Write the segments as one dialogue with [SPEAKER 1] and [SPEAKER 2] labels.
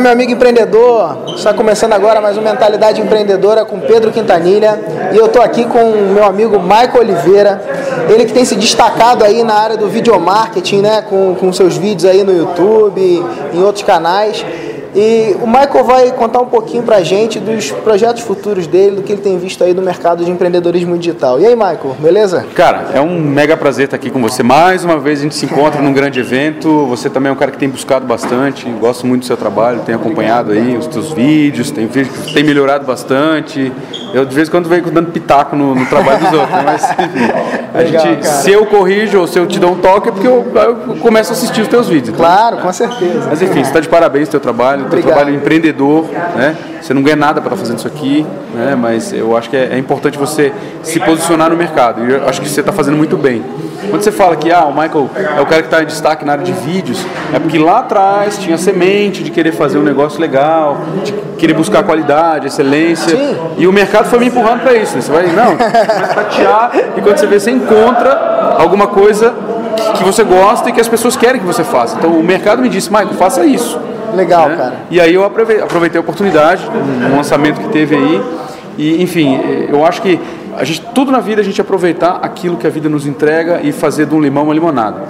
[SPEAKER 1] Meu amigo empreendedor. Está começando agora mais uma Mentalidade Empreendedora com Pedro Quintanilha. E eu estou aqui com o meu amigo Michael Oliveira. Ele que tem se destacado aí na área do videomarketing, né? Com, com seus vídeos aí no YouTube, em outros canais. E o Michael vai contar um pouquinho pra gente dos projetos futuros dele, do que ele tem visto aí no mercado de empreendedorismo digital. E aí, Michael, beleza?
[SPEAKER 2] Cara, é um mega prazer estar aqui com você. Mais uma vez a gente se encontra num grande evento. Você também é um cara que tem buscado bastante, gosto muito do seu trabalho, tenho acompanhado aí os teus vídeos, tem, tem melhorado bastante. Eu de vez em quando venho dando pitaco no, no trabalho dos outros, né? mas enfim, a Legal, gente, se eu corrijo ou se eu te dou um toque é porque eu, eu começo a assistir os teus vídeos.
[SPEAKER 1] Então, claro, com certeza.
[SPEAKER 2] Mas enfim, você está de parabéns no teu trabalho, teu trabalho empreendedor, né? Você não ganha nada para estar fazendo isso aqui, né? Mas eu acho que é, é importante você se posicionar no mercado. E eu acho que você está fazendo muito bem. Quando você fala que ah, o Michael é o cara que está em destaque na área de vídeos, é porque lá atrás tinha semente de querer fazer um negócio legal, de querer buscar qualidade, excelência. Sim. E o mercado foi me empurrando para isso. Né? Você vai, não, começa a tatear e quando você vê, você encontra alguma coisa que você gosta e que as pessoas querem que você faça. Então o mercado me disse, Michael, faça isso.
[SPEAKER 1] Legal, né? cara.
[SPEAKER 2] E aí eu aproveitei a oportunidade, um lançamento que teve aí. E, enfim, eu acho que a gente, tudo na vida a gente aproveitar aquilo que a vida nos entrega e fazer de um limão uma limonada.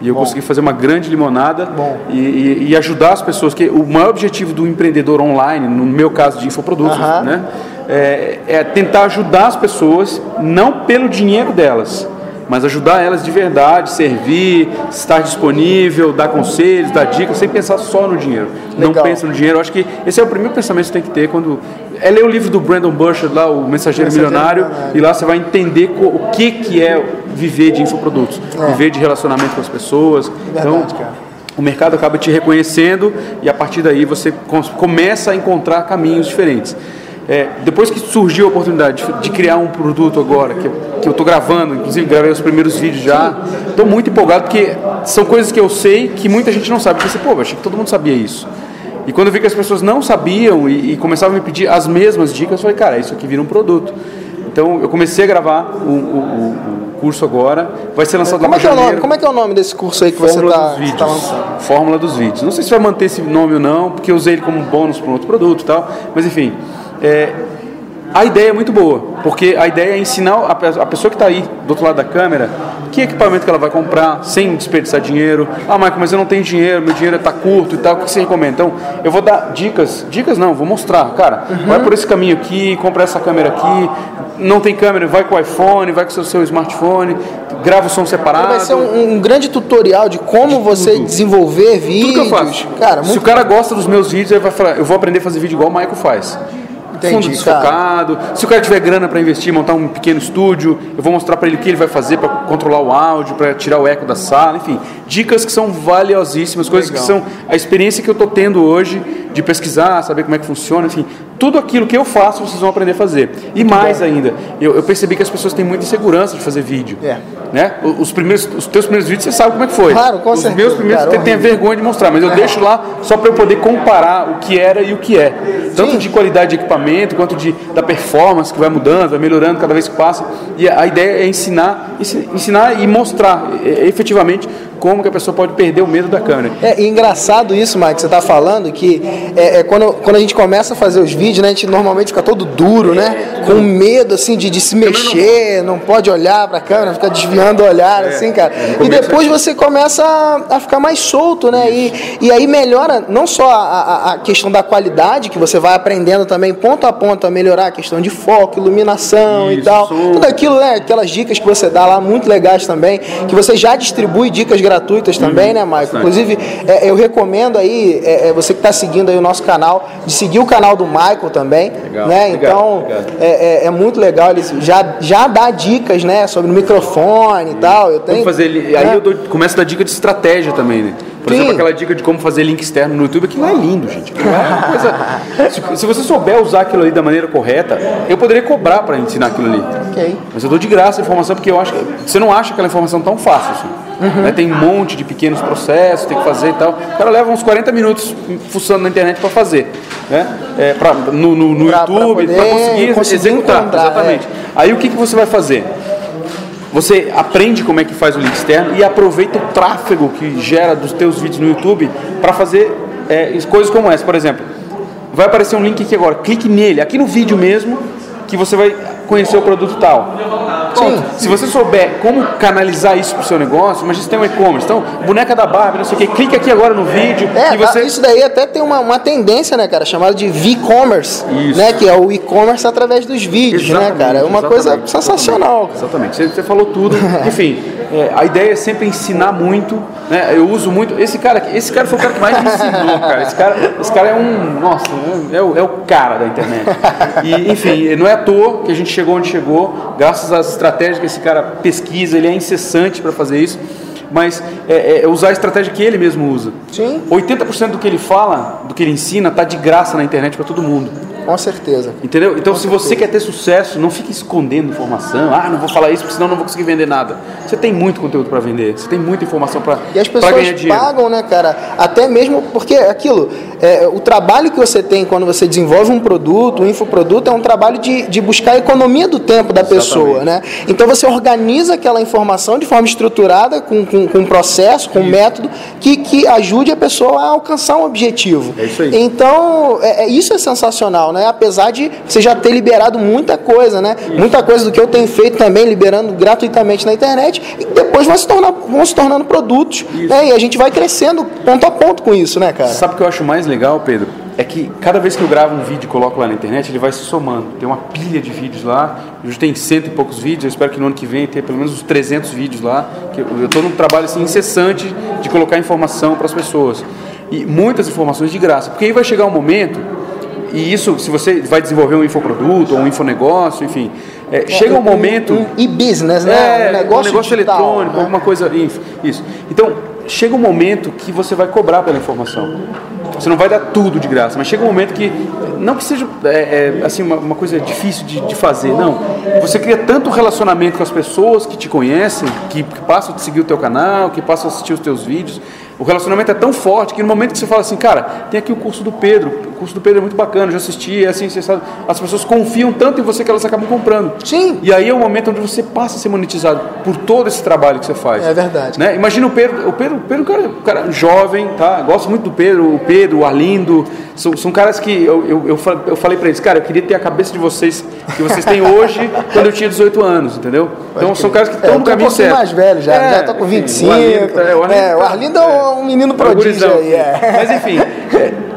[SPEAKER 2] E eu Bom. consegui fazer uma grande limonada e, e, e, ajudar as pessoas. que O maior objetivo do empreendedor online, no meu caso de infoprodutos, uh -huh. né, é, é tentar ajudar as pessoas, não pelo dinheiro delas, mas ajudar elas de verdade, servir, estar disponível, dar conselhos, dar dicas, sem pensar só no dinheiro. Legal. Não pensa no dinheiro. Acho que esse é o primeiro pensamento que você tem que ter quando é ler o livro do Brandon Burchard lá, o Mensageiro, Mensageiro Milionário, Milionário, e lá você vai entender o que que é viver de infoprodutos, é. viver de relacionamento com as pessoas. É verdade, então, cara. o mercado acaba te reconhecendo e a partir daí você começa a encontrar caminhos diferentes. É, depois que surgiu a oportunidade de, de criar um produto agora, que, que eu estou gravando, inclusive gravei os primeiros vídeos já, estou muito empolgado porque são coisas que eu sei que muita gente não sabe. Eu pensei, pô, eu achei que todo mundo sabia isso. E quando eu vi que as pessoas não sabiam e, e começavam a me pedir as mesmas dicas, eu falei, cara, isso aqui vira um produto. Então eu comecei a gravar o, o, o curso agora, vai ser lançado
[SPEAKER 1] como
[SPEAKER 2] lá
[SPEAKER 1] é que é o nome? Como é que é o nome desse curso aí que Fórmula você está tá lançando?
[SPEAKER 2] Fórmula dos vídeos. Não sei se vai manter esse nome ou não, porque eu usei ele como bônus para um outro produto e tal, mas enfim. É, a ideia é muito boa, porque a ideia é ensinar a, pessoa que está aí do outro lado da câmera que equipamento que ela vai comprar sem desperdiçar dinheiro. Ah, Marco, mas eu não tenho dinheiro, meu dinheiro está curto e tal, o que você recomenda? Então, eu vou dar dicas, dicas não, vou mostrar, cara, uhum. vai por esse caminho aqui, compra essa câmera aqui, não tem câmera, vai com o iPhone, vai com o seu, seu smartphone, grava o som separado.
[SPEAKER 1] Vai ser um, um grande tutorial de como de você desenvolver vídeos. Tudo que eu faço.
[SPEAKER 2] Cara, Se o cara gosta dos meus vídeos, ele vai falar, eu vou aprender a fazer vídeo igual o Michael faz. Entendi, fundo desfocado. Cara. Se o cara tiver grana para investir, montar um pequeno estúdio, eu vou mostrar para ele o que ele vai fazer para controlar o áudio, para tirar o eco da sala, enfim, dicas que são valiosíssimas, coisas Legal. que são a experiência que eu estou tendo hoje de pesquisar, saber como é que funciona, enfim, tudo aquilo que eu faço vocês vão aprender a fazer. E mais ainda, eu, eu, percebi que as pessoas têm muita insegurança de fazer vídeo. É. Né? Os, primeiros, os teus primeiros vídeos você sabe como é que foi.
[SPEAKER 1] Claro, com
[SPEAKER 2] os
[SPEAKER 1] certeza.
[SPEAKER 2] meus primeiros cara, você tem vergonha de mostrar, mas eu é. deixo lá só para eu poder comparar o que era e o que é. Tanto Sim. de qualidade de equipamento, quanto de, da performance que vai mudando, vai melhorando cada vez que passa. E a ideia é ensinar, ensinar e mostrar efetivamente como que a pessoa pode perder o medo da câmera.
[SPEAKER 1] É engraçado isso, Mike, que você está falando, que é, é, quando, quando a gente começa a fazer os vídeos, né, a gente normalmente fica todo duro, né? Com medo, assim, de, de se mexer, não pode olhar para a câmera, fica desviando o olhar, é, assim, cara. E depois você começa a, a, ficar mais solto, né? E, e aí melhora não só a, a, questão da qualidade, que você vai aprendendo também ponto a ponto a melhorar a questão de foco, iluminação isso, e tal. Tudo aquilo, né? Aquelas dicas que você dá lá, muito legais também, que você já distribui dicas gratuitas também, uhum, né, Maicon? Inclusive, é, eu recomendo aí, é, é você que está seguindo aí o nosso canal, de seguir o canal do Michael também. Legal, né? Então, é, é, é, muito legal, ele já, já dá dicas, né, sobre o microfone e tal. Eu tenho,
[SPEAKER 2] fazer, né? Aí eu dou, começo a dar dica de estratégia também, né? Por Sim. exemplo, aquela dica de como fazer link externo no YouTube, aquilo é lindo, gente. É coisa... se, se, você souber usar aquilo ali da maneira correta, eu poderia cobrar para ensinar aquilo ali. Okay. Mas eu dou de graça a informação porque eu acho que você não acha aquela informação tão fácil assim. Uhum. Né? Tem um monte de pequenos processos, tem que fazer e tal. O cara leva uns 40 minutos fuçando na internet para fazer. Né? É, pra, no, no, no pra, YouTube, para conseguir, conseguir, executar. Exatamente. É. Aí o que, que você vai fazer? Você aprende como é que faz o link externo e aproveita o tráfego que gera dos teus vídeos no YouTube para fazer é, coisas como essa, por exemplo, vai aparecer um link aqui agora, clique nele, aqui no vídeo mesmo, que você vai conhecer o produto tal. Sim. Se você souber como canalizar isso para o seu negócio, imagina você tem um e-commerce. Então, boneca da Barbie, não sei o que, clique aqui agora no vídeo.
[SPEAKER 1] É,
[SPEAKER 2] você...
[SPEAKER 1] isso daí até tem uma, uma tendência, né, cara, chamada de V-commerce, né, que é o e-commerce através dos vídeos, exatamente, né, cara? É uma coisa sensacional.
[SPEAKER 2] Exatamente. Você, você falou tudo. Enfim, é, a ideia é sempre ensinar muito, né? Eu uso muito. Esse cara aqui, esse cara foi o cara que mais me ensinou, cara. Esse cara, esse cara é um. Nossa, é o, é o cara da internet. E, enfim, não é à toa que a gente chegou onde chegou, graças às estratégias que esse cara pesquisa, ele é incessante para fazer isso. Mas é, é, usar a estratégia que ele mesmo usa.
[SPEAKER 1] Sim.
[SPEAKER 2] 80% do que ele fala, do que ele ensina, tá de graça na internet para todo mundo.
[SPEAKER 1] Com certeza.
[SPEAKER 2] Entendeu? Então, Com se certeza. você quer ter sucesso, não fique escondendo informação. Ah, não vou falar isso, porque senão não vou conseguir vender nada. Você tem muito conteúdo para vender, você tem muita informação para
[SPEAKER 1] E as pessoas pagam, né, cara? Até mesmo porque aquilo, é, o trabalho que você tem quando você desenvolve um produto, um infoproduto, é um trabalho de, de buscar a economia do tempo da Exatamente. pessoa, né? Então, você organiza aquela informação de forma estruturada, com, com, com um processo, com um método, que, que ajude a pessoa a alcançar um objetivo.
[SPEAKER 2] É isso aí.
[SPEAKER 1] Então, é, é isso é sensacional, né? né? Apesar de você já ter liberado muita coisa, né? Isso. Muita coisa do que eu tenho feito também, liberando gratuitamente na internet, e depois vão se, tornar, vão se tornando produtos, né? E a gente vai crescendo ponto a ponto com isso, né, cara?
[SPEAKER 2] Sabe o que eu acho mais legal, Pedro? É que cada vez que eu gravo um vídeo e coloco lá na internet, ele vai se somando. Tem uma pilha de vídeos lá, hoje tem cento e poucos vídeos, eu espero que no ano que vem tenha pelo menos uns 300 vídeos lá. Que eu estou num trabalho assim, incessante de colocar informação para as pessoas. E muitas informações de graça, porque aí vai chegar um momento e isso, se você vai desenvolver um infoproduto ou um infonegócio, enfim, é, chega um momento. Um,
[SPEAKER 1] e-business, né?
[SPEAKER 2] É, um negócio, um negócio digital, eletrônico, né? alguma coisa. Isso. Então, chega um momento que você vai cobrar pela informação. Você não vai dar tudo de graça, mas chega um momento que, não que seja é, é, assim, uma, uma, coisa difícil de, de, fazer, não. Você cria tanto relacionamento com as pessoas que te conhecem, que, que passam a seguir o teu canal, que passam a assistir os teus vídeos, o relacionamento é tão forte que no momento que você fala assim, cara, tem aqui o curso do Pedro, o curso do Pedro é muito bacana, eu já assisti, é assim, sabe, as pessoas confiam tanto em você que elas acabam comprando.
[SPEAKER 1] Sim.
[SPEAKER 2] E aí é o momento onde você passa a ser monetizado por todo esse trabalho que você faz.
[SPEAKER 1] É verdade.
[SPEAKER 2] Né? Imagina o Pedro, o Pedro, o Pedro é um cara, um cara jovem, tá? Gosto muito do Pedro, o Pedro, o Arlindo, são, são caras que eu, eu, eu, eu falei para eles, cara, eu queria ter a cabeça de vocês que vocês têm hoje quando eu tinha 18 anos, entendeu? Então são caras que estão é, no caminho um certo.
[SPEAKER 1] mais velho já, é, já tô com 25. Enfim, o Arlindo, tá, é, o Arlindo, é, o Arlindo é um menino prodígio aí, é.
[SPEAKER 2] Mas enfim,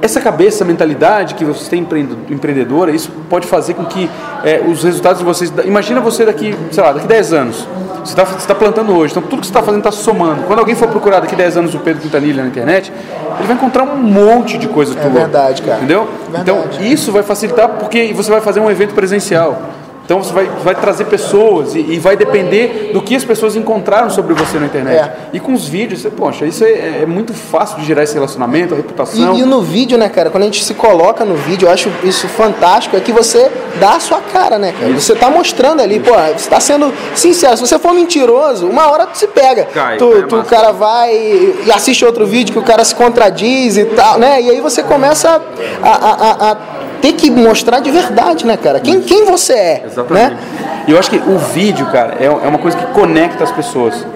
[SPEAKER 2] essa cabeça, mentalidade que vocês têm empreendedora, isso pode fazer com que é, os resultados de vocês. Imagina você daqui, sei lá, daqui 10 anos. Você está tá plantando hoje, então tudo que você está fazendo está somando. Quando alguém for procurar daqui 10 anos o Pedro Quintanilha na internet, ele vai encontrar um monte de coisa
[SPEAKER 1] é tua. É verdade, cara.
[SPEAKER 2] Entendeu?
[SPEAKER 1] Verdade.
[SPEAKER 2] Então, isso vai facilitar porque você vai fazer um evento presencial. Então você vai, vai trazer pessoas e, e, vai depender do que as pessoas encontraram sobre você na internet. É. E com os vídeos, você, poxa, isso é, é, muito fácil de gerar esse relacionamento, a reputação.
[SPEAKER 1] E, e, no vídeo, né, cara, quando a gente se coloca no vídeo, eu acho isso fantástico, é que você dá a sua cara, né, cara? Você tá mostrando ali, pô, você tá sendo sincero. Se você for mentiroso, uma hora tu se pega.
[SPEAKER 2] Cai,
[SPEAKER 1] tu, tu o cara vai e assiste outro vídeo que o cara se contradiz e tal, né? E aí você começa a, a, a, a ter que mostrar de verdade, né, cara? Quem, quem você é.
[SPEAKER 2] Exatamente.
[SPEAKER 1] Né?
[SPEAKER 2] E eu acho que o vídeo, cara, é, é uma coisa que conecta as pessoas.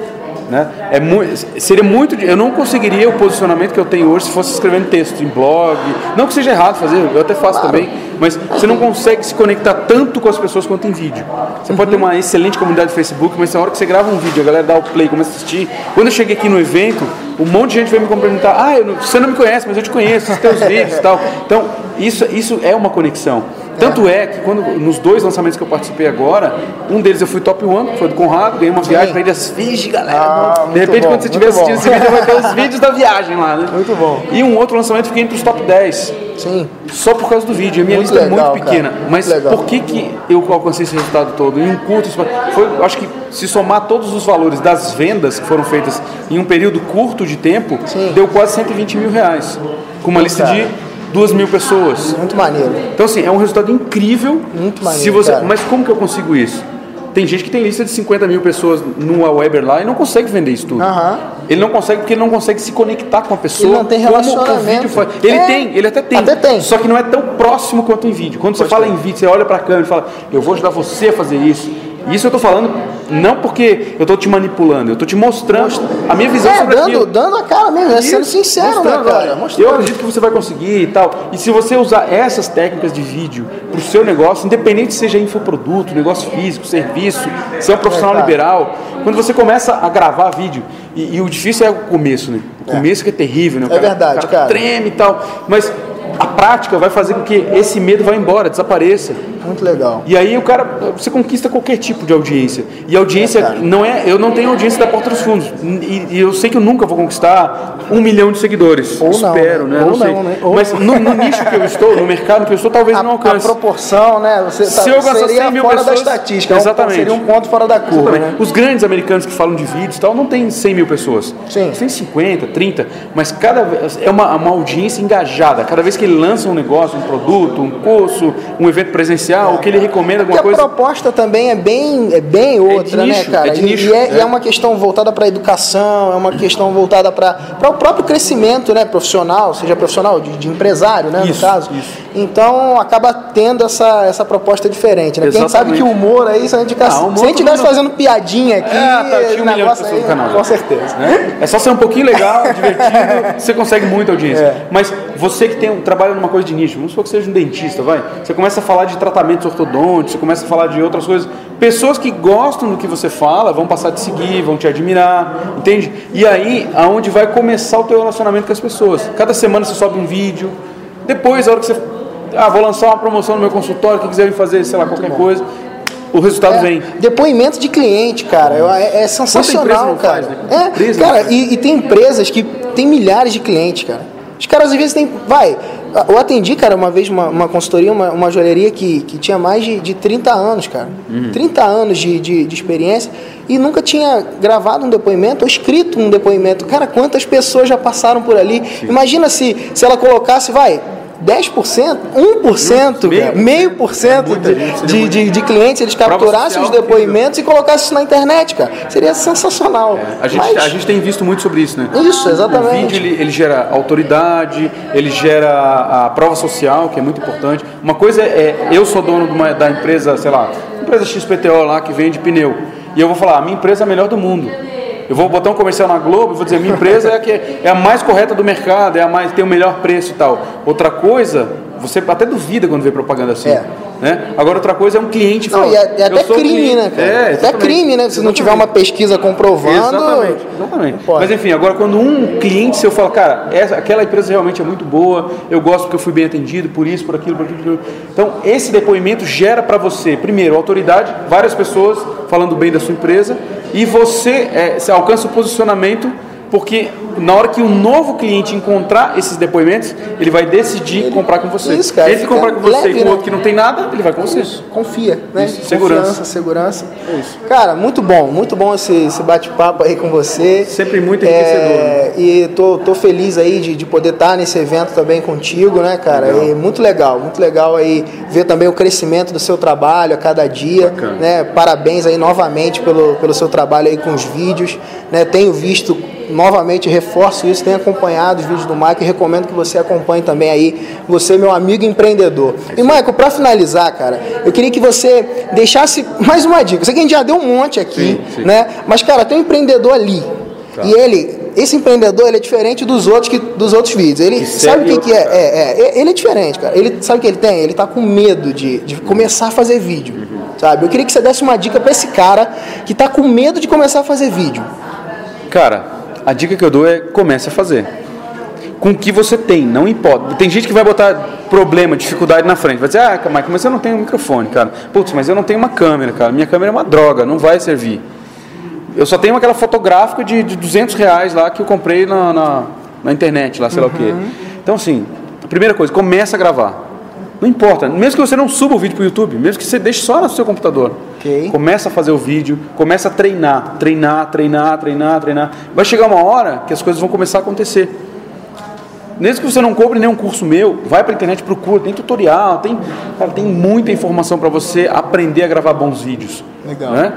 [SPEAKER 2] Né? É muito, seria muito. Eu não conseguiria o posicionamento que eu tenho hoje se fosse escrevendo texto em blog. Não que seja errado fazer, eu até faço claro. também, mas você não consegue se conectar tanto com as pessoas quanto em vídeo. Você uhum. pode ter uma excelente comunidade do Facebook, mas na hora que você grava um vídeo, a galera dá o play, começa a assistir. Quando eu cheguei aqui no evento, um monte de gente veio me cumprimentar. Ah, não, você não me conhece, mas eu te conheço, os teus vídeos e tal. Então, isso, isso é uma conexão. Tanto é que quando nos dois lançamentos que eu participei agora, um deles eu fui top one, foi do Conrado, ganhei uma viagem para Ilhas Fiji, galera. Ah, de repente, bom, quando você estiver assistindo esse vídeo, vai ter os vídeos da viagem lá, né?
[SPEAKER 1] Muito bom.
[SPEAKER 2] E um outro lançamento fiquei entre os top 10.
[SPEAKER 1] Sim.
[SPEAKER 2] Só por causa do vídeo. A minha muito lista legal, é muito pequena. Cara. Mas legal. por que, que eu alcancei esse resultado todo? Em um curto, foi, acho que se somar todos os valores das vendas que foram feitas em um período curto de tempo, Sim. deu quase 120 mil reais. Com uma lista cara. de duas mil pessoas.
[SPEAKER 1] Muito maneiro.
[SPEAKER 2] Então, assim, é um resultado incrível.
[SPEAKER 1] Muito maneiro.
[SPEAKER 2] Se você... Mas como que eu consigo isso? Tem gente que tem lista de 50 mil pessoas numa Weber lá e não consegue vender isso tudo.
[SPEAKER 1] Uhum.
[SPEAKER 2] Ele não consegue porque ele não consegue se conectar com a pessoa.
[SPEAKER 1] Ele não tem relacionamento.
[SPEAKER 2] Ele é. tem, ele até tem.
[SPEAKER 1] Até tem.
[SPEAKER 2] Só que não é tão próximo quanto em vídeo. Quando Pode você fala ter. em vídeo, você olha para a câmera e fala, eu vou ajudar você a fazer isso Isso eu tô falando não porque eu tô te manipulando, eu tô te mostrando a minha visão
[SPEAKER 1] É,
[SPEAKER 2] sobre
[SPEAKER 1] dando,
[SPEAKER 2] aquilo.
[SPEAKER 1] dando a cara mesmo, é sendo sincero, né, cara? Mostrando.
[SPEAKER 2] Eu acredito que você vai conseguir e tal. E se você usar essas técnicas de vídeo pro seu negócio, independente seja infoproduto, negócio físico, serviço, se é um profissional
[SPEAKER 1] É,
[SPEAKER 2] liberal, quando você começa a gravar vídeo, e, e o difícil é o começo, né? O começo que é terrível, né? O
[SPEAKER 1] É verdade,
[SPEAKER 2] o cara.
[SPEAKER 1] cara.
[SPEAKER 2] treme e tal. Mas a prática vai fazer com que esse medo vá embora, desapareça.
[SPEAKER 1] Muito legal.
[SPEAKER 2] E aí o cara, você conquista qualquer tipo de audiência. E a audiência
[SPEAKER 1] É,
[SPEAKER 2] não é, eu não tenho audiência da porta dos fundos. E, e eu sei que eu nunca vou conquistar um milhão de seguidores.
[SPEAKER 1] Ou não,
[SPEAKER 2] Espero,
[SPEAKER 1] né?
[SPEAKER 2] né?
[SPEAKER 1] Ou
[SPEAKER 2] não
[SPEAKER 1] não, né? Ou-
[SPEAKER 2] Mas no, no nicho que eu estou, no mercado que eu estou, talvez
[SPEAKER 1] A,
[SPEAKER 2] não
[SPEAKER 1] a
[SPEAKER 2] alcance.
[SPEAKER 1] proporção, né? Você tá,
[SPEAKER 2] Se eu
[SPEAKER 1] seria
[SPEAKER 2] 100 mil
[SPEAKER 1] fora
[SPEAKER 2] pessoas-
[SPEAKER 1] da estatística. é
[SPEAKER 2] Exatamente.
[SPEAKER 1] seria um ponto fora da curva, né?
[SPEAKER 2] Os grandes americanos que falam de vídeos e tal não tem 100 mil pessoas.
[SPEAKER 1] Sim.
[SPEAKER 2] Tem 50, 30, mas cada vez é uma, uma audiência engajada. Cada vez que ele lança um negócio, um produto, um curso, um evento presencial, o que ele recomenda alguma
[SPEAKER 1] a
[SPEAKER 2] coisa.
[SPEAKER 1] proposta também é bem, é bem outra, né,
[SPEAKER 2] nicho,
[SPEAKER 1] cara?
[SPEAKER 2] é de nicho,
[SPEAKER 1] e, é,
[SPEAKER 2] é.
[SPEAKER 1] é uma questão voltada para a educação, é uma questão voltada para o próprio crescimento né, profissional, seja profissional, de, de empresário, né,
[SPEAKER 2] Isso,
[SPEAKER 1] no caso.
[SPEAKER 2] isso.
[SPEAKER 1] Então acaba tendo essa, essa proposta diferente, né? A gente sabe que o
[SPEAKER 2] Exatamente.
[SPEAKER 1] humor aí, se a gente,
[SPEAKER 2] Ah,
[SPEAKER 1] se a gente
[SPEAKER 2] todo
[SPEAKER 1] tivesse
[SPEAKER 2] mundo-
[SPEAKER 1] fazendo piadinha aqui,
[SPEAKER 2] Ah, tá, um
[SPEAKER 1] negócio aí,
[SPEAKER 2] canal.
[SPEAKER 1] com certeza.
[SPEAKER 2] né? É só ser um pouquinho legal, divertido, você consegue muita audiência.
[SPEAKER 1] É.
[SPEAKER 2] Mas você que tem, trabalha numa coisa de nicho, vamos supor que seja um dentista, vai. Você começa a falar de tratamentos ortodônticos, você começa a falar de outras coisas. Pessoas que gostam do que você fala vão passar a te seguir, vão te admirar, entende? E aí, aonde vai começar o teu relacionamento com as pessoas. Cada semana você sobe um vídeo, depois, a hora que você. Ah, vou lançar uma promoção no meu consultório, quem quiser vir fazer, sei lá, qualquer coisa, o resultado
[SPEAKER 1] É,
[SPEAKER 2] vem.
[SPEAKER 1] Depoimento de cliente, cara, é, é
[SPEAKER 2] empresa
[SPEAKER 1] sensacional,
[SPEAKER 2] não
[SPEAKER 1] cara.
[SPEAKER 2] faz, né?
[SPEAKER 1] É,
[SPEAKER 2] empresa
[SPEAKER 1] cara, e, e tem empresas que tem milhares de clientes, cara. Os caras às vezes têm. Vai, eu atendi, cara, uma vez uma, uma consultoria, uma, uma joalheria que, que tinha mais de, de 30 anos, cara.
[SPEAKER 2] Uhum.
[SPEAKER 1] 30 anos de, de, de experiência e nunca tinha gravado um depoimento ou escrito um depoimento. Cara, quantas pessoas já passaram por ali? Imagina se, se ela colocasse, vai. 10%, 1%,
[SPEAKER 2] Meio
[SPEAKER 1] meio por cento
[SPEAKER 2] gente,
[SPEAKER 1] de,
[SPEAKER 2] seria
[SPEAKER 1] de, de, clientes, eles capturassem os depoimentos e colocassem isso na internet, cara. Seria sensacional.
[SPEAKER 2] A gente,
[SPEAKER 1] Mas-
[SPEAKER 2] a gente tem visto muito sobre isso, né?
[SPEAKER 1] Isso, exatamente.
[SPEAKER 2] O vídeo ele, ele gera autoridade, ele gera a, prova social, que é muito importante. Uma coisa é, eu sou dono uma- da empresa, sei lá, empresa XPTO lá que vende pneu. E eu vou falar, a minha empresa é a melhor do mundo. Eu vou botar um comercial na Globo e vou dizer, minha empresa é a, que é a mais correta do mercado, é a mais tem o melhor preço e tal. Outra coisa, você até duvida quando vê propaganda assim.
[SPEAKER 1] É.
[SPEAKER 2] Né? Agora outra coisa é um cliente
[SPEAKER 1] Não, e é, é
[SPEAKER 2] "Eu
[SPEAKER 1] até crime,
[SPEAKER 2] cliente."
[SPEAKER 1] né, cara?
[SPEAKER 2] É,
[SPEAKER 1] até crime, né? Se não tiver uma pesquisa comprovando.
[SPEAKER 2] Exatamente, exatamente. Mas enfim, agora quando um cliente seu fala, cara, essa, aquela empresa realmente é muito boa, eu gosto porque eu fui bem atendido, por isso, por aquilo, por aquilo. por aquilo. Então, esse depoimento gera para você, primeiro, autoridade, várias pessoas falando bem da sua empresa, e você, é, alcança o posicionamento, porque na hora que um novo cliente encontrar esses depoimentos, ele vai decidir comprar com você.
[SPEAKER 1] Isso, cara,
[SPEAKER 2] ele comprar com você
[SPEAKER 1] leve,
[SPEAKER 2] e com
[SPEAKER 1] né?
[SPEAKER 2] outro que não tem nada, ele vai com você.
[SPEAKER 1] Confia, né?
[SPEAKER 2] Isso, segurança.
[SPEAKER 1] Confiança, segurança.
[SPEAKER 2] É isso.
[SPEAKER 1] Cara, muito bom, muito bom esse, esse bate-papo aí com você.
[SPEAKER 2] Sempre muito enriquecedor,
[SPEAKER 1] É, e tô, tô feliz aí de, de poder estar nesse evento também contigo, né, cara?
[SPEAKER 2] Legal.
[SPEAKER 1] E muito legal, muito legal aí ver também o crescimento do seu trabalho a cada dia,
[SPEAKER 2] Bacana.
[SPEAKER 1] né? Parabéns aí novamente pelo, pelo seu trabalho aí com os vídeos, né? Tenho visto novamente reforço isso, tenho acompanhado os vídeos do Mike e recomendo que você acompanhe também aí, você meu amigo empreendedor. E Michael, para finalizar, cara, eu queria que você deixasse mais uma dica. Eu sei que a gente já deu um monte aqui,
[SPEAKER 2] Sim, sim.
[SPEAKER 1] né? Mas cara, tem um empreendedor ali. E ele, esse empreendedor, ele é diferente dos outros que, dos outros vídeos. Ele sabe o que, que é, é, é, Ele é diferente, cara. Ele sabe o que ele tem? Ele tá com medo de, de começar a fazer vídeo. Sabe? Eu queria que você desse uma dica para esse cara que tá com medo de começar a fazer vídeo.
[SPEAKER 2] Cara, a dica que eu dou é comece a fazer. Com o que você tem, não importa. Tem gente que vai botar problema, dificuldade na frente. Vai dizer, ah, Michael, mas eu não tenho um microfone, cara. Putz, mas eu não tenho uma câmera, cara. Minha câmera é uma droga, não vai servir. Eu só tenho aquela fotográfica de, de 200 reais lá que eu comprei na, na, na internet, lá, sei lá o quê. Então, assim, a primeira coisa, começa a gravar. Não importa, mesmo que você não suba o vídeo para o YouTube, mesmo que você deixe só no seu computador.
[SPEAKER 1] Ok.
[SPEAKER 2] Começa a fazer o vídeo, começa a treinar, treinar, treinar, treinar, treinar. Vai chegar uma hora que as coisas vão começar a acontecer. Mesmo que você não compre nenhum curso meu, vai para a internet, procura, tem tutorial, tem, cara, tem muita informação para você aprender a gravar bons vídeos.
[SPEAKER 1] Legal.
[SPEAKER 2] né?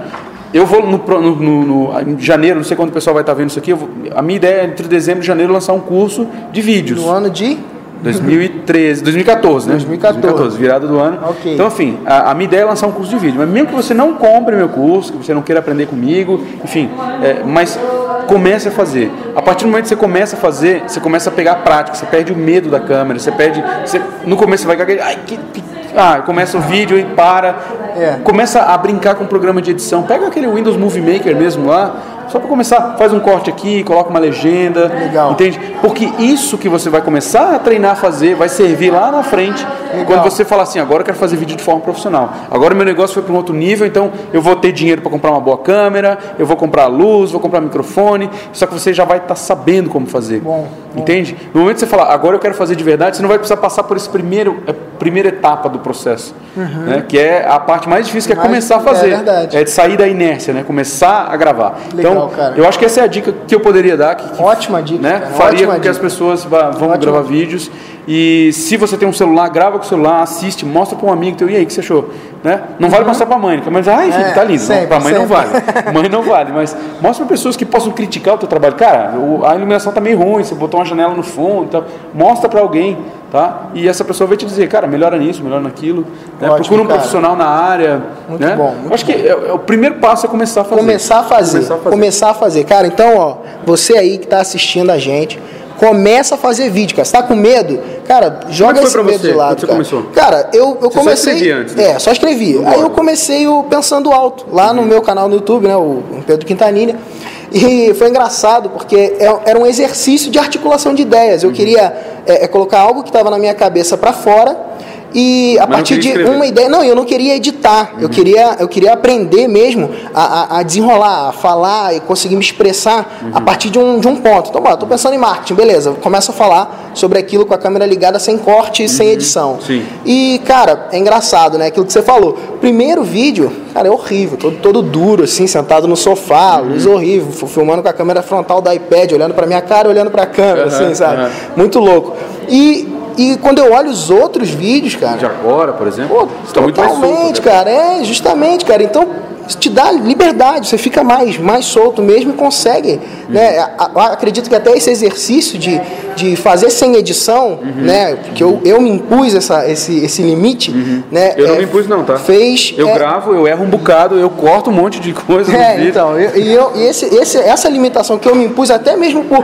[SPEAKER 2] Eu vou no, no- no- em janeiro, não sei quando o pessoal vai estar vendo isso aqui, vou- a minha ideia é entre dezembro e janeiro lançar um curso de vídeos.
[SPEAKER 1] No ano de
[SPEAKER 2] 2013, 2014, né?
[SPEAKER 1] 2014.
[SPEAKER 2] virada do ano.
[SPEAKER 1] Ok.
[SPEAKER 2] Então, enfim, a, a minha ideia é lançar um curso de vídeo. Mas mesmo que você não compre meu curso, que você não queira aprender comigo, enfim, é, mas comece a fazer. A partir do momento que você começa a fazer, você começa a pegar a prática, você perde o medo da câmera, você perde. Você, no começo você vai ai, que, que ah, começa o vídeo e para.
[SPEAKER 1] É.
[SPEAKER 2] Começa a brincar com o programa de edição. Pega aquele Windows Movie Maker mesmo lá, só para começar, faz um corte aqui, coloca uma legenda.
[SPEAKER 1] Legal.
[SPEAKER 2] Entende? Porque isso que você vai começar a treinar a fazer vai servir lá na frente.
[SPEAKER 1] Legal.
[SPEAKER 2] Quando você falar assim, agora eu quero fazer vídeo de forma profissional. Agora meu negócio foi para um outro nível, então eu vou ter dinheiro para comprar uma boa câmera, eu vou comprar luz, vou comprar microfone. Só que você já vai estar sabendo como fazer.
[SPEAKER 1] Bom, bom.
[SPEAKER 2] Entende? No momento que você falar, agora eu quero fazer de verdade, você não vai precisar passar por esse primeiro, a primeira etapa do processo, né? que é a parte mais difícil, que é
[SPEAKER 1] Mais-
[SPEAKER 2] começar a fazer.
[SPEAKER 1] é verdade.
[SPEAKER 2] É de sair da inércia, né? Começar a gravar.
[SPEAKER 1] Legal,
[SPEAKER 2] então,
[SPEAKER 1] cara.
[SPEAKER 2] eu acho que essa é a dica que eu poderia dar, que, que
[SPEAKER 1] Ótima dica.
[SPEAKER 2] né?
[SPEAKER 1] cara,
[SPEAKER 2] faria
[SPEAKER 1] ótima
[SPEAKER 2] com que as
[SPEAKER 1] dica.
[SPEAKER 2] pessoas vá- vão
[SPEAKER 1] Ótima
[SPEAKER 2] gravar vídeos. E se você tem um celular, grava com o celular, assiste, mostra para um amigo teu, e aí, o que você achou? Né? Não vale mostrar para a mãe, porque a mãe diz, ai, filho,
[SPEAKER 1] É,
[SPEAKER 2] tá lindo.
[SPEAKER 1] sempre,
[SPEAKER 2] Para a mãe não
[SPEAKER 1] sempre.
[SPEAKER 2] vale. Mãe não vale, mas mostra para pessoas que possam criticar o teu trabalho. Cara, a iluminação tá meio ruim, você botou uma janela no fundo, tá? mostra para alguém, tá? E essa pessoa vai te dizer, cara, melhora nisso, melhora naquilo. Né?
[SPEAKER 1] Ótimo,
[SPEAKER 2] Procura um
[SPEAKER 1] cara.
[SPEAKER 2] profissional na área.
[SPEAKER 1] Muito
[SPEAKER 2] né?
[SPEAKER 1] bom, muito
[SPEAKER 2] acho que é- é o primeiro passo é começar a fazer.
[SPEAKER 1] Começar a fazer.
[SPEAKER 2] Começar a fazer.
[SPEAKER 1] Começar a fazer. Cara, então, ó, você aí que tá assistindo a gente, começa a fazer vídeo, cara. Você tá com medo? Cara, joga
[SPEAKER 2] foi
[SPEAKER 1] esse medo
[SPEAKER 2] você?
[SPEAKER 1] de lado.
[SPEAKER 2] Quando você
[SPEAKER 1] cara.
[SPEAKER 2] começou?
[SPEAKER 1] Cara, eu, eu
[SPEAKER 2] Você só
[SPEAKER 1] comecei.
[SPEAKER 2] escrevia antes, né?
[SPEAKER 1] É, só escrevi. Aí eu comecei o Pensando Alto, lá
[SPEAKER 2] Uhum.
[SPEAKER 1] no meu canal no YouTube, né? O Pedro Quintanilha. E foi engraçado, porque é- era um exercício de articulação de ideias. Eu
[SPEAKER 2] Uhum.
[SPEAKER 1] queria é, é, colocar algo que estava na minha cabeça para fora. E a partir de uma ideia. Não, eu não queria editar. Eu, queria, eu queria aprender mesmo a, a- a desenrolar, a falar e conseguir me expressar a partir de um, de um ponto. Então, bom, tô pensando em marketing, beleza. Começo a falar sobre aquilo com a câmera ligada sem corte e sem edição.
[SPEAKER 2] sim.
[SPEAKER 1] E, cara, é engraçado, né? Aquilo que você falou. Primeiro vídeo, cara, é horrível. Todo, todo duro, assim, sentado no sofá, luz horrível, filmando com a câmera frontal do iPad, olhando pra minha cara, olhando pra câmera,
[SPEAKER 2] Aham,
[SPEAKER 1] assim, sabe? Muito louco. E, e quando eu olho os outros vídeos, cara.
[SPEAKER 2] De agora, por exemplo,
[SPEAKER 1] Pô,
[SPEAKER 2] você tá muito mais solto,
[SPEAKER 1] totalmente,
[SPEAKER 2] né?
[SPEAKER 1] cara. É, justamente, cara. Então, isso te dá liberdade, você fica mais, mais solto mesmo e consegue. Né? A- a- acredito que até esse exercício de, de fazer sem edição,
[SPEAKER 2] Uhum.
[SPEAKER 1] né? Porque eu, eu me impus essa, esse, esse limite, né?
[SPEAKER 2] Uhum. Eu não
[SPEAKER 1] é,
[SPEAKER 2] me impus não, tá?
[SPEAKER 1] Fez.
[SPEAKER 2] Eu
[SPEAKER 1] é,
[SPEAKER 2] gravo, eu erro um bocado, eu corto um monte de coisa no
[SPEAKER 1] é,
[SPEAKER 2] vídeo.
[SPEAKER 1] então, eu- e, eu, e esse, esse, essa limitação que eu me impus até mesmo por,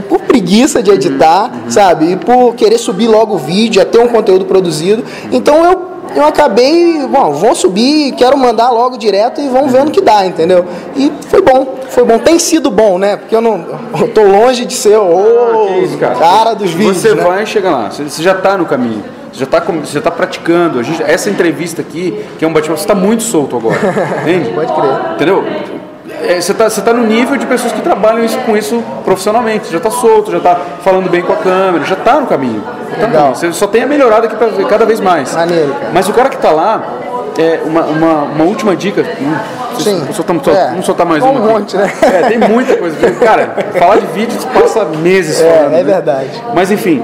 [SPEAKER 1] por preguiça de editar,
[SPEAKER 2] Uhum,
[SPEAKER 1] sabe? E por querer subir logo o vídeo, a ter um conteúdo produzido. Então eu, eu acabei, bom, vou subir, quero mandar logo direto e vamos ver no que dá, entendeu? E foi bom, foi bom. Tem sido bom, né? Porque eu não. Eu tô longe de ser o
[SPEAKER 2] Ah, isso, cara.
[SPEAKER 1] dos vídeos.
[SPEAKER 2] Você
[SPEAKER 1] né?
[SPEAKER 2] vai chegar lá, você, já está no caminho. Você já está já tá praticando. A gente, essa entrevista aqui, que é um bate-papo, você está muito solto agora. Entende?
[SPEAKER 1] Pode crer.
[SPEAKER 2] Entendeu? É, você está tá no nível de pessoas que trabalham isso, com isso profissionalmente. Já está solto, já está falando bem com a câmera, já está no caminho. Tá no caminho. Você só tem a melhorada aqui para ver cada vez mais.
[SPEAKER 1] Maneiro.
[SPEAKER 2] Mas o cara que está lá, é uma, uma, uma última dica. hum,
[SPEAKER 1] Sim.
[SPEAKER 2] Vamos soltar, só,
[SPEAKER 1] É.
[SPEAKER 2] vamos soltar mais
[SPEAKER 1] Um
[SPEAKER 2] uma. aqui.
[SPEAKER 1] monte, né?
[SPEAKER 2] É, tem muita coisa. Cara, falar de vídeo passa meses
[SPEAKER 1] É,
[SPEAKER 2] falando.
[SPEAKER 1] é
[SPEAKER 2] né?
[SPEAKER 1] verdade.
[SPEAKER 2] Mas enfim,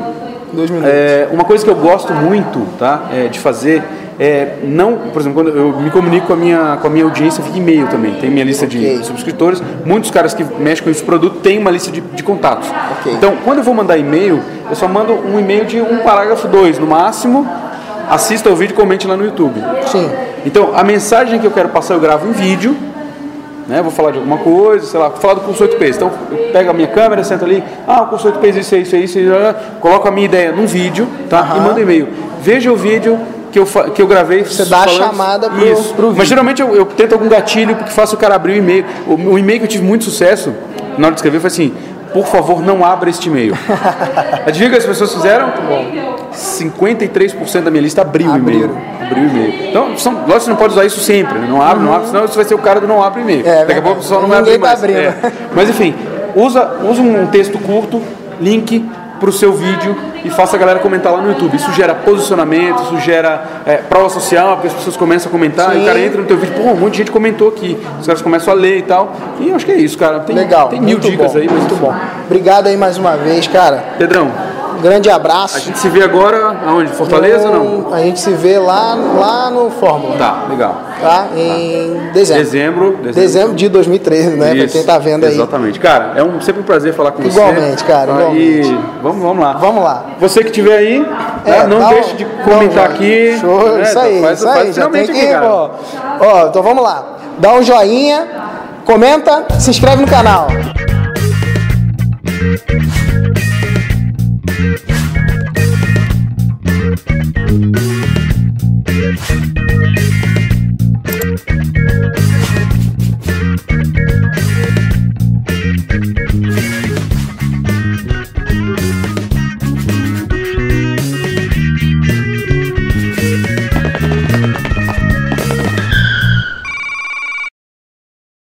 [SPEAKER 1] Dois minutos.
[SPEAKER 2] é, uma coisa que eu gosto muito tá, é, de fazer é não, por exemplo, quando eu me comunico com a minha, com a minha audiência via e-mail também. Tem minha lista
[SPEAKER 1] Ok.
[SPEAKER 2] de subscritores. Muitos caras que mexem com esse produto têm uma lista de, de contatos.
[SPEAKER 1] Ok.
[SPEAKER 2] Então, quando eu vou mandar e-mail, eu só mando um e-mail de um parágrafo, dois no máximo. Assista o vídeo e comente lá no YouTube.
[SPEAKER 1] Sim.
[SPEAKER 2] Então, a mensagem que eu quero passar eu gravo em vídeo, né? Vou falar de alguma coisa, sei lá, vou falar do curso 8Ps. Então, eu pego a minha câmera, sento ali, ah, o curso 8Ps, isso, é isso, é isso, é isso, coloco a minha ideia num vídeo, tá? E
[SPEAKER 1] Aham.
[SPEAKER 2] mando e-mail. Veja o vídeo que eu, que eu gravei.
[SPEAKER 1] Você dá a chamada pro-
[SPEAKER 2] isso.
[SPEAKER 1] pro vídeo.
[SPEAKER 2] Mas geralmente eu, eu tento algum gatilho porque faço o cara abrir o e-mail. O, o e-mail que eu tive muito sucesso na hora de escrever foi assim: por favor, não abra este e-mail. Adivinha o que as pessoas fizeram? 53% da minha lista abriu o e-mail. Abriu o e-mail. Então, são, lógico que você não pode usar isso sempre, né? Não abre, não abre, senão você vai ser o cara do não abre e-mail.
[SPEAKER 1] É,
[SPEAKER 2] Daqui a pouco o pessoal não vai abrir
[SPEAKER 1] tá
[SPEAKER 2] mais. É. Mas enfim, usa, usa um texto curto, link para o seu vídeo e faça a galera comentar lá no YouTube. Isso gera posicionamento, isso gera é, prova social, porque as pessoas começam a comentar, e
[SPEAKER 1] Sim.
[SPEAKER 2] o cara entra no teu vídeo, pô, um monte de gente comentou aqui. Os caras começam a ler e tal. E eu acho que é isso, cara. Tem,
[SPEAKER 1] Legal.
[SPEAKER 2] tem mil dicas
[SPEAKER 1] bom,
[SPEAKER 2] aí, mas
[SPEAKER 1] Muito bom. Obrigado aí mais uma vez, cara.
[SPEAKER 2] Pedrão,
[SPEAKER 1] grande abraço.
[SPEAKER 2] A gente se vê agora aonde? Fortaleza ou não?
[SPEAKER 1] A gente se vê lá, lá no Fórmula.
[SPEAKER 2] Tá, legal.
[SPEAKER 1] Tá? Em dezembro.
[SPEAKER 2] Dezembro.
[SPEAKER 1] Dezembro de 2013, né? Pra
[SPEAKER 2] Isso,
[SPEAKER 1] quem tá vendo aí.
[SPEAKER 2] Exatamente. Cara, é um, sempre um prazer falar com você.
[SPEAKER 1] Igualmente, cara,
[SPEAKER 2] Tá?
[SPEAKER 1] igualmente.
[SPEAKER 2] E vamos, vamos lá.
[SPEAKER 1] Vamos lá.
[SPEAKER 2] Você que estiver aí,
[SPEAKER 1] É,
[SPEAKER 2] né, não
[SPEAKER 1] um-
[SPEAKER 2] deixe de comentar aqui.
[SPEAKER 1] Show,
[SPEAKER 2] né,
[SPEAKER 1] isso aí,
[SPEAKER 2] faz,
[SPEAKER 1] isso
[SPEAKER 2] faz
[SPEAKER 1] aí. Já tem que,
[SPEAKER 2] aqui,
[SPEAKER 1] ó, ó, então vamos lá. Dá um joinha, comenta, se inscreve no canal.